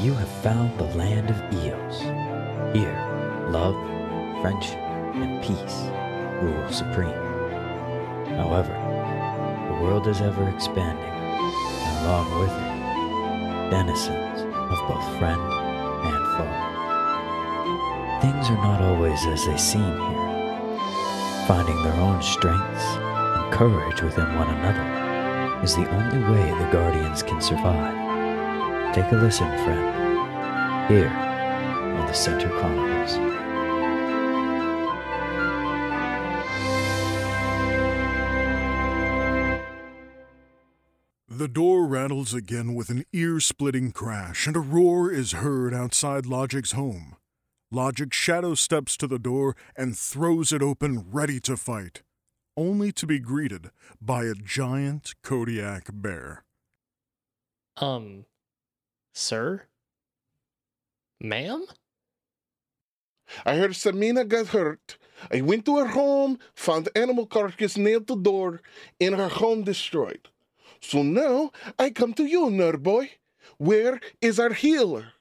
you have found the land of Eos. Here, love, friendship, and peace rule supreme. However, the world is ever expanding, and along with it, denizens of both friend and foe. Things are not always as they seem here. Finding their own strengths and courage within one another is the only way the Guardians can survive. Take a listen, friend, here on the Center Chronicles. The door rattles again with an ear splitting crash, and a roar is heard outside Logic's home. Logic shadow steps to the door and throws it open, ready to fight, only to be greeted by a giant Kodiak bear. Um, sir? Ma'am? I heard Samina got hurt. I went to her home, found animal carcass nailed to door, and her home destroyed. So now I come to you, nerd boy. Where is our healer?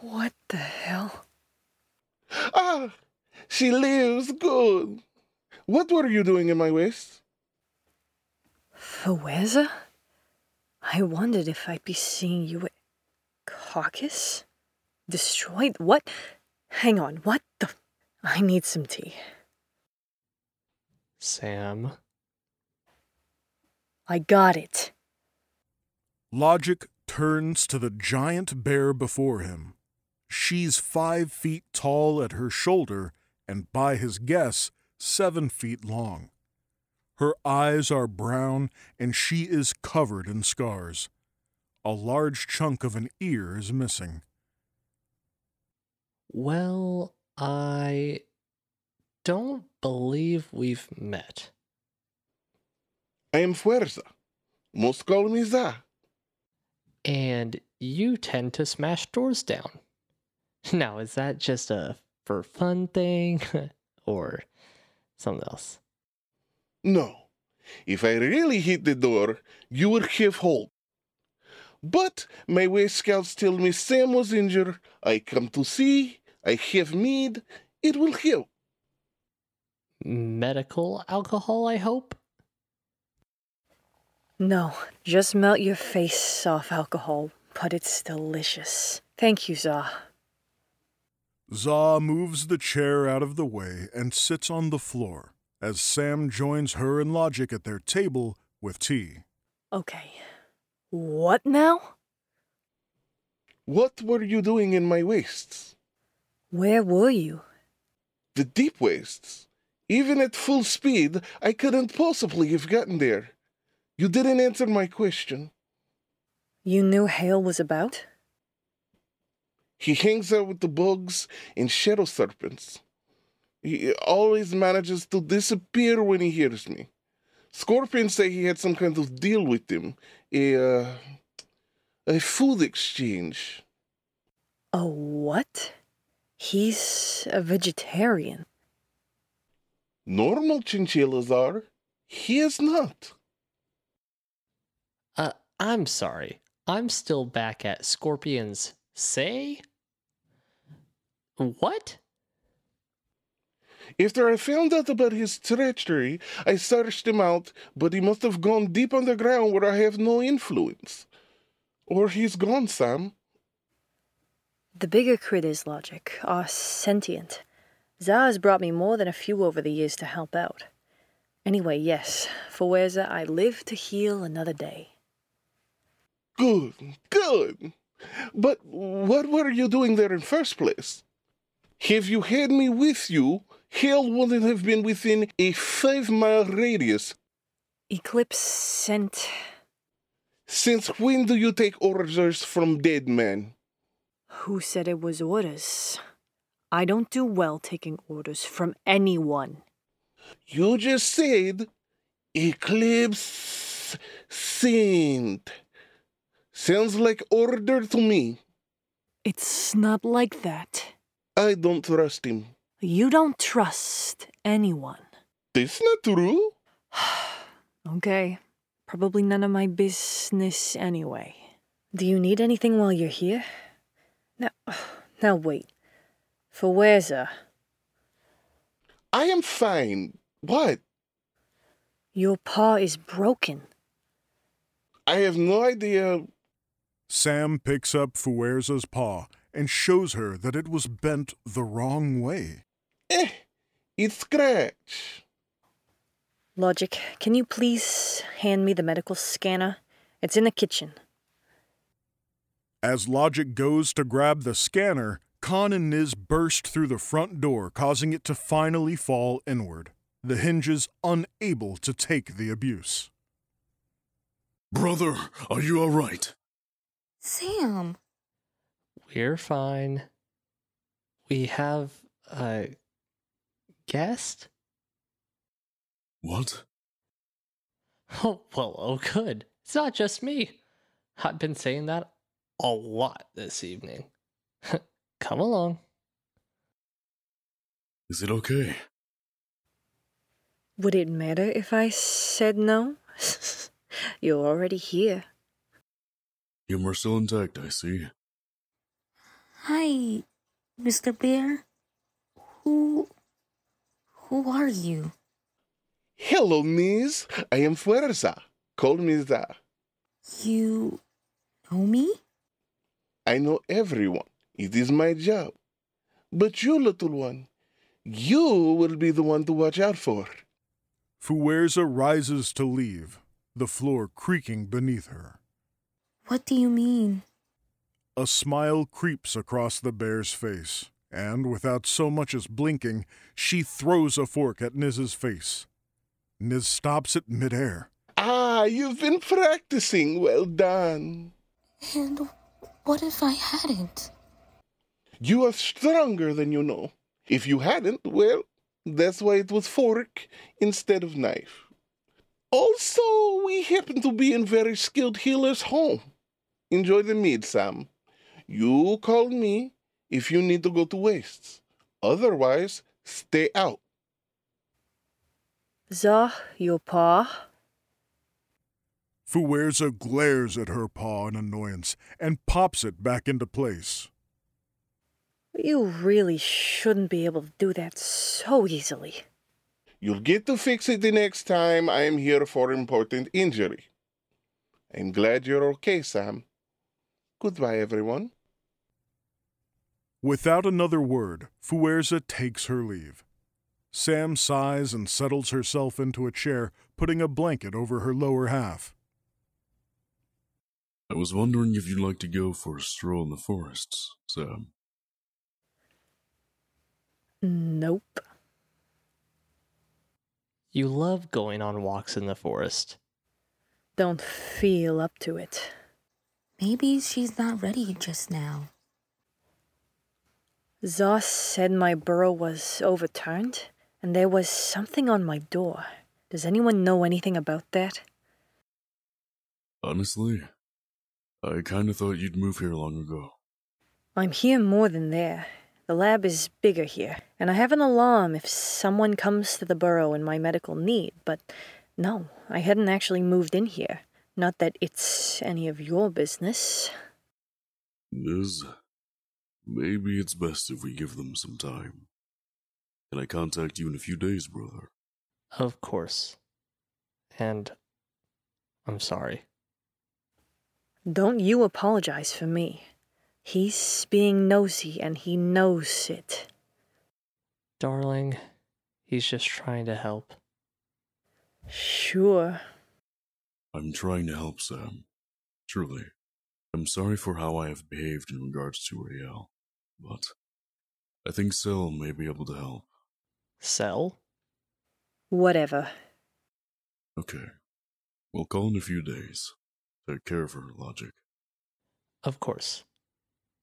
What the hell? Ah, she lives good. What were you doing in my waste? Faweza? I wondered if I'd be seeing you at Caucus? Destroyed? What? Hang on, what the? I need some tea. Sam. I got it. Logic turns to the giant bear before him. She's five feet tall at her shoulder and, by his guess, seven feet long. Her eyes are brown and she is covered in scars. A large chunk of an ear is missing. Well, I don't believe we've met. I am Fuerza. Most call me Za. And you tend to smash doors down. Now, is that just a for fun thing or something else? No. If I really hit the door, you would have hold. But my way scouts tell me Sam was injured. I come to see. I have mead. It will heal. Medical alcohol, I hope? No, just melt your face off alcohol, but it's delicious. Thank you, Za. Za moves the chair out of the way and sits on the floor as Sam joins her and Logic at their table with tea. Okay. What now? What were you doing in my wastes? Where were you? The deep wastes. Even at full speed, I couldn't possibly have gotten there. You didn't answer my question. You knew Hale was about? He hangs out with the bugs and shadow serpents. He always manages to disappear when he hears me. Scorpions say he had some kind of deal with him, a uh, a food exchange. A what? He's a vegetarian. Normal chinchillas are. He is not. Uh, I'm sorry. I'm still back at Scorpion's say? What? After I found out about his treachery, I searched him out, but he must have gone deep underground where I have no influence. Or he's gone, Sam. The bigger critters, Logic, are sentient. Za has brought me more than a few over the years to help out. Anyway, yes, Faweza, I live to heal another day. Good, good. But what were you doing there in first place? Have you had me with you, Hale wouldn't have been within a five mile radius. Eclipse sent. Since when do you take orders from dead men? Who said it was orders? I don't do well taking orders from anyone. You just said Eclipse sent. Sounds like order to me. It's not like that. I don't trust him. You don't trust anyone. That's not true. Okay, probably none of my business anyway. Do you need anything while you're here? Now, now wait. Fuerza, I am fine. What? your paw is broken. I have no idea. Sam picks up Fuerza's paw and shows her that it was bent the wrong way. Eh, it's scratch. Logic, can you please hand me the medical scanner? It's in the kitchen. As Logic goes to grab the scanner, Khan and Niz burst through the front door, causing it to finally fall inward, the hinges unable to take the abuse. Brother, are you alright? Sam, We're fine. We have a guest? What? Oh, well, oh, good. It's not just me. I've been saying that a lot this evening. Come along. Is it okay? Would it matter if I said no? You're already here. Humor still intact, I see. hi, Mr. Bear. Who. Who are you? Hello, Miss. I am Fuerza. Call me that. You. know me? I know everyone. It is my job. But you, little one, you will be the one to watch out for. Fuerza rises to leave, the floor creaking beneath her. What do you mean? A smile creeps across the bear's face, and without so much as blinking, she throws a fork at Niz's face. Niz stops it midair. Ah, you've been practicing. Well done. And what if I hadn't? You are stronger than you know. If you hadn't, well, that's why it was fork instead of knife. Also, we happen to be in very skilled healer's home. Enjoy the mead, Sam. You call me if you need to go to wastes. Otherwise, stay out. Za, your paw? Fuerza glares at her paw in annoyance and pops it back into place. You really shouldn't be able to do that so easily. You'll get to fix it the next time I am here for important injury. I'm glad you're okay, Sam. Goodbye, everyone. Without another word, Fuerza takes her leave. Sam sighs and settles herself into a chair, putting a blanket over her lower half. I was wondering if you'd like to go for a stroll in the forests, Sam. Nope. You love going on walks in the forest. Don't feel up to it. Maybe she's not ready just now. Zoss said my burrow was overturned, and there was something on my door. Does anyone know anything about that? Honestly, I kinda thought you'd move here long ago. I'm here more than there. The lab is bigger here, and I have an alarm if someone comes to the burrow in my medical need, but no, I hadn't actually moved in here. Not that it's any of your business. Liz, maybe it's best if we give them some time. Can I contact you in a few days, brother? Of course. And I'm sorry. Don't you apologize for me. He's being nosy and he knows it. Darling, he's just trying to help. Sure. I'm trying to help Sam. Truly. I'm sorry for how I have behaved in regards to Rael, but I think Sel may be able to help. Sell? Whatever. Okay. We'll call in a few days. Take care of her, Logic. Of course.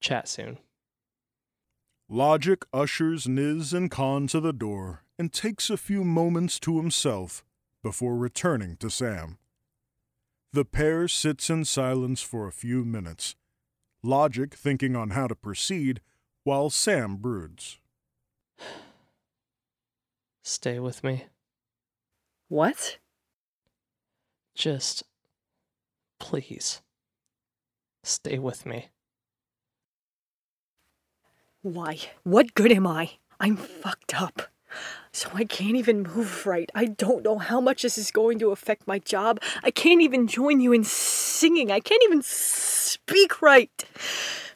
Chat soon. Logic ushers Niz and Khan to the door and takes a few moments to himself before returning to Sam. The pair sits in silence for a few minutes, Logic thinking on how to proceed while Sam broods. Stay with me. What? Just please Stay with me. Why? What good am I? I'm fucked up. So I can't even move right. I don't know how much this is going to affect my job. I can't even join you in singing. I can't even speak right.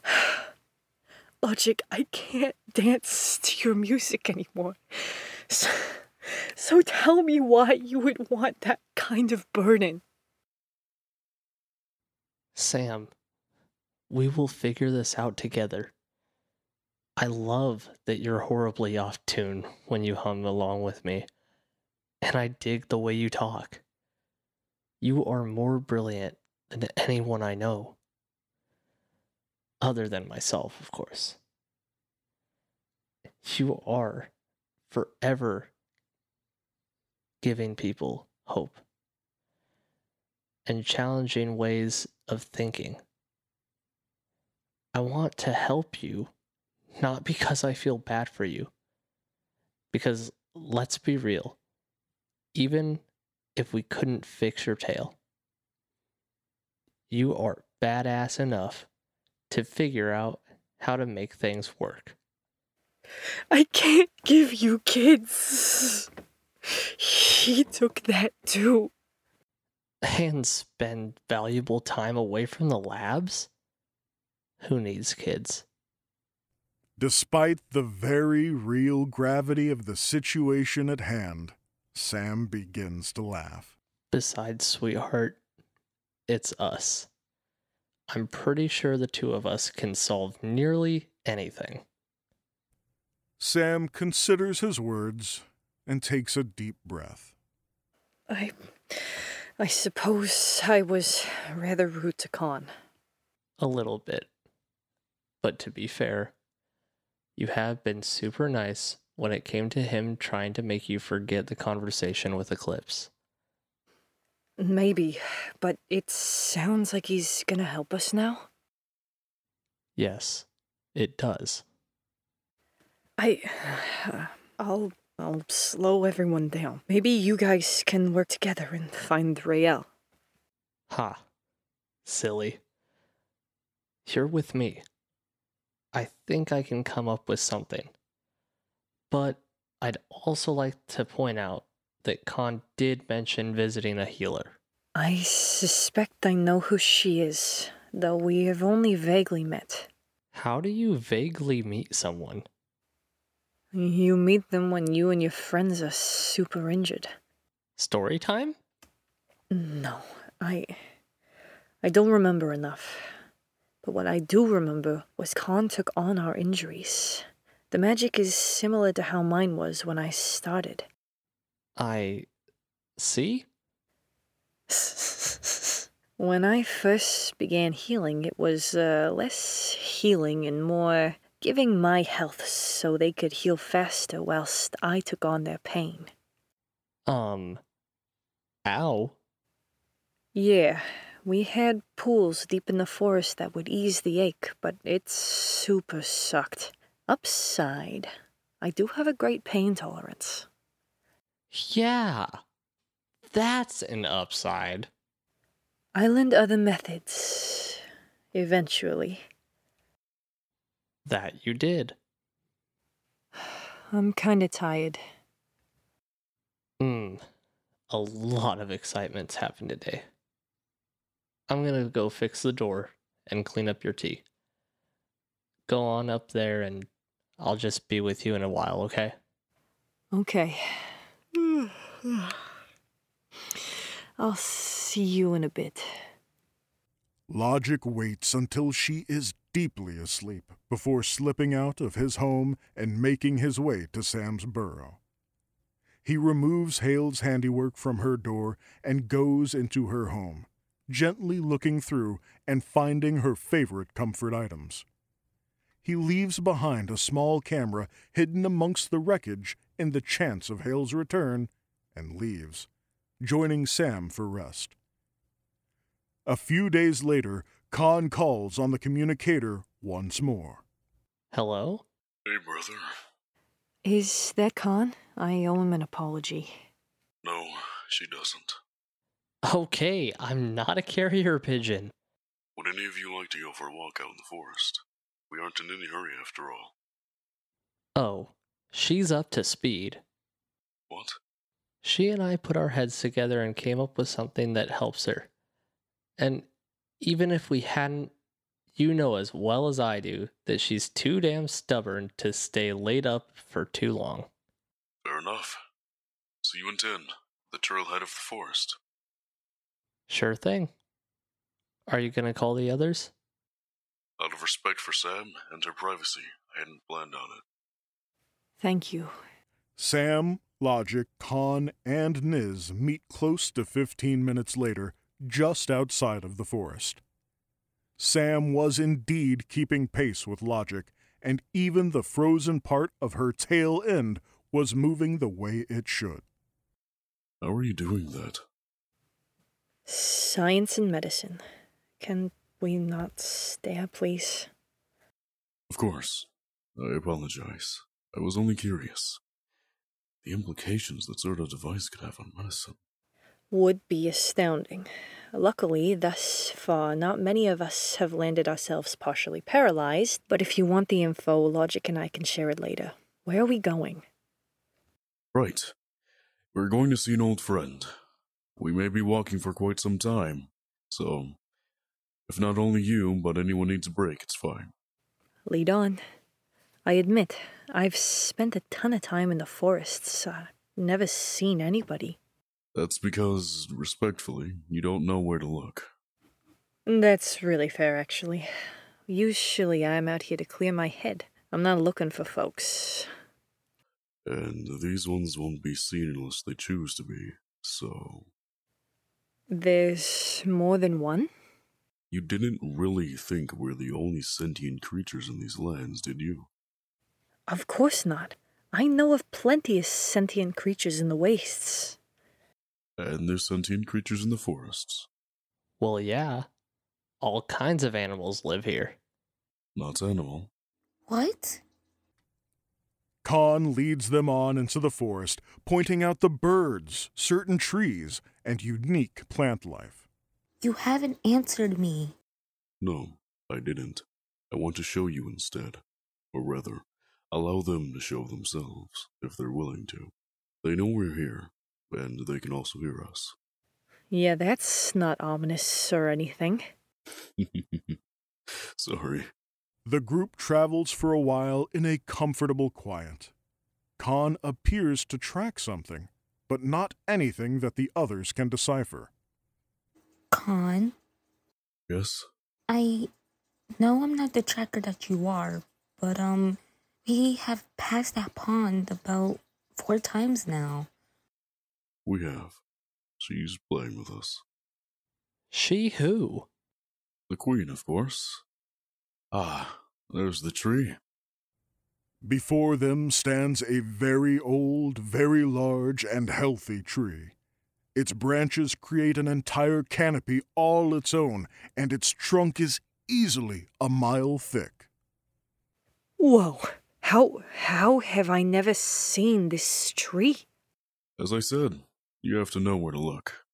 Logic, I can't dance to your music anymore. So, so tell me why you would want that kind of burden. Sam, we will figure this out together. I love that you're horribly off tune when you hum along with me, and I dig the way you talk. You are more brilliant than anyone I know. Other than myself, of course. You are forever giving people hope and challenging ways of thinking. I want to help you, not because I feel bad for you. Because let's be real, even if we couldn't fix your tail, you are badass enough to figure out how to make things work. I can't give you kids. He took that too. And spend valuable time away from the labs? Who needs kids? Despite the very real gravity of the situation at hand, Sam begins to laugh. Besides, sweetheart, it's us. I'm pretty sure the two of us can solve nearly anything. Sam considers his words and takes a deep breath. I. I suppose I was rather rude to Khan. A little bit. But to be fair, you have been super nice when it came to him trying to make you forget the conversation with Eclipse. Maybe, but it sounds like he's gonna help us now. Yes, it does. I. Uh, I'll. I'll slow everyone down. Maybe you guys can work together and find Rael. Ha. Silly. You're with me. I think I can come up with something. But I'd also like to point out that Khan did mention visiting a healer. I suspect I know who she is, though we have only vaguely met. How do you vaguely meet someone? You meet them when you and your friends are super injured. Story time? No, I. I don't remember enough. But what I do remember was Khan took on our injuries. The magic is similar to how mine was when I started. I see? when I first began healing, it was uh, less healing and more giving my health so they could heal faster whilst I took on their pain. Um. Ow. Yeah, we had pools deep in the forest that would ease the ache, but it super sucked. Upside, I do have a great pain tolerance. Yeah. That's an upside. I learned other methods. Eventually. That you did. I'm kinda tired. Hmm. A lot of excitement's happened today. I'm gonna go fix the door and clean up your tea. Go on up there and I'll just be with you in a while, okay? Okay. I'll see you in a bit. Logic waits until she is deeply asleep before slipping out of his home and making his way to Sam's burrow. He removes Hale's handiwork from her door and goes into her home, gently looking through and finding her favorite comfort items. He leaves behind a small camera hidden amongst the wreckage in the chance of Hale's return and leaves, joining Sam for rest. A few days later, Khan calls on the communicator once more. Hello? Hey, brother. Is that Khan? I owe him an apology. No, she doesn't. Okay, I'm not a carrier pigeon. Would any of you like to go for a walk out in the forest? We aren't in any hurry after all. Oh, she's up to speed. What? She and I put our heads together and came up with something that helps her. And even if we hadn't, you know as well as I do that she's too damn stubborn to stay laid up for too long. Fair enough. So you intend the trailhead of the forest? Sure thing. Are you going to call the others? Out of respect for Sam and her privacy, I hadn't planned on it. Thank you. Sam, Logic, Khan, and Niz meet close to 15 minutes later, just outside of the forest. Sam was indeed keeping pace with Logic, and even the frozen part of her tail end was moving the way it should. How are you doing that? Science and medicine. Can we not stare, please? Of course. I apologize. I was only curious. The implications that sort of device could have on medicine. Would be astounding. Luckily, thus far, not many of us have landed ourselves partially paralyzed, but if you want the info, Logic and I can share it later. Where are we going? Right. We're going to see an old friend. We may be walking for quite some time, so if not only you, but anyone needs a break, it's fine. Lead on. I admit, I've spent a ton of time in the forests. Uh, never seen anybody. That's because, respectfully, you don't know where to look. That's really fair, actually. Usually I'm out here to clear my head. I'm not looking for folks. And these ones won't be seen unless they choose to be, so. There's more than one? You didn't really think we're the only sentient creatures in these lands, did you? Of course not. I know of plenty of sentient creatures in the wastes. And there's sentient creatures in the forests. Well, yeah. All kinds of animals live here. Not animal. What? Khan leads them on into the forest, pointing out the birds, certain trees, and unique plant life. You haven't answered me. No, I didn't. I want to show you instead. Or rather, allow them to show themselves, if they're willing to. They know we're here, and they can also hear us. Yeah, that's not ominous or anything. Sorry. The group travels for a while in a comfortable quiet. Khan appears to track something, but not anything that the others can decipher. Khan, Yes? I know I'm not the tracker that you are, but um, we have passed that pond about four times now. We have. She's playing with us. She who? The queen, of course. Ah, there's the tree. Before them stands a very old, very large, and healthy tree. Its branches create an entire canopy all its own, and its trunk is easily a mile thick. Whoa! How how have I never seen this tree? As I said, you have to know where to look.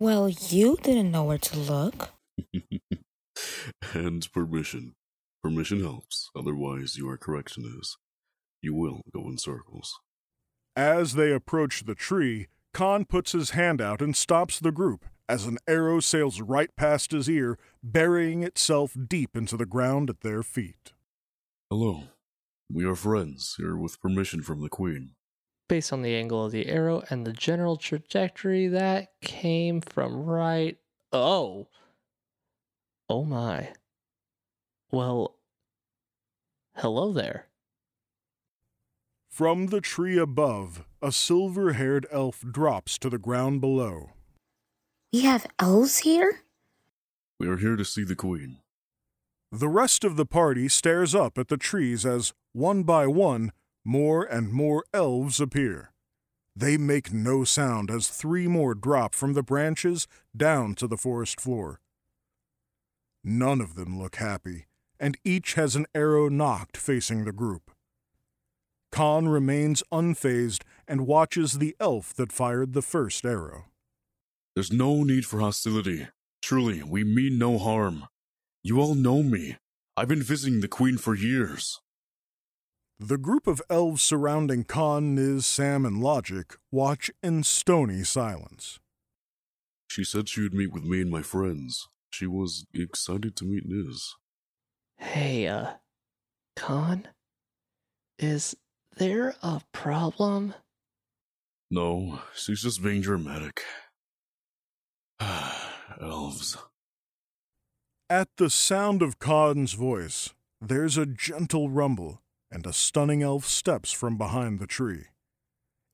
Well, you didn't know where to look. and permission. Permission helps, otherwise, you are correct, Niz. You will go in circles. As they approach the tree, Khan puts his hand out and stops the group as an arrow sails right past his ear, burying itself deep into the ground at their feet. Hello. We are friends, here with permission from the queen. Based on the angle of the arrow and the general trajectory, that came from right. Oh. Oh my. Well, hello there. From the tree above, a silver haired elf drops to the ground below. We have elves here? We are here to see the queen. The rest of the party stares up at the trees as, one by one, more and more elves appear. They make no sound as three more drop from the branches down to the forest floor. None of them look happy, and each has an arrow knocked facing the group. Khan remains unfazed and watches the elf that fired the first arrow. There's no need for hostility. Truly, we mean no harm. You all know me. I've been visiting the Queen for years. The group of elves surrounding Khan, Niz, Sam, and Logic watch in stony silence. She said she would meet with me and my friends. She was excited to meet Niz. Hey, uh, Khan? Is there a problem? No, she's just being dramatic. Elves. At the sound of Khan's voice, there's a gentle rumble, and a stunning elf steps from behind the tree.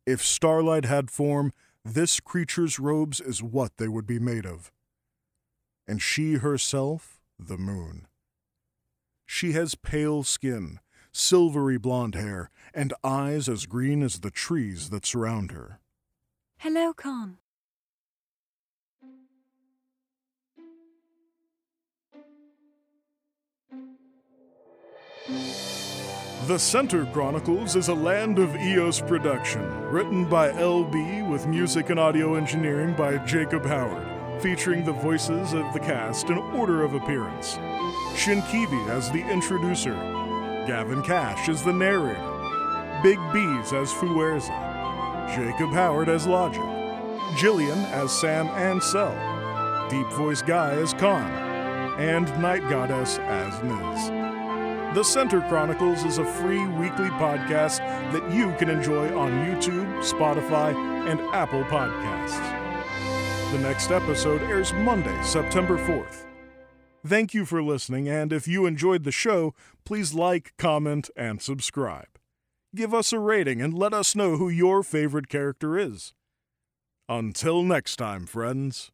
If starlight had form, this creature's robes is what they would be made of. And she herself, the moon. She has pale skin, silvery blonde hair, and eyes as green as the trees that surround her. Hello, Khan. The Center Chronicles is a Land of Eos production, written by Elle Bee with music and audio engineering by Jacob Howard, featuring the voices of the cast in order of appearance. Shinkibi as the introducer, Gavin Cash as the narrator, Big B's as Fuerza, Jacob Howard as Logic, Gillian as Sam Ansel, Deep Voice Guy as Khan, and Night Goddess as Niz. The Center Chronicles is a free weekly podcast that you can enjoy on YouTube, Spotify, and Apple Podcasts. The next episode airs Monday, September 4th. Thank you for listening, and if you enjoyed the show, please like, comment, and subscribe. Give us a rating and let us know who your favorite character is. Until next time, friends.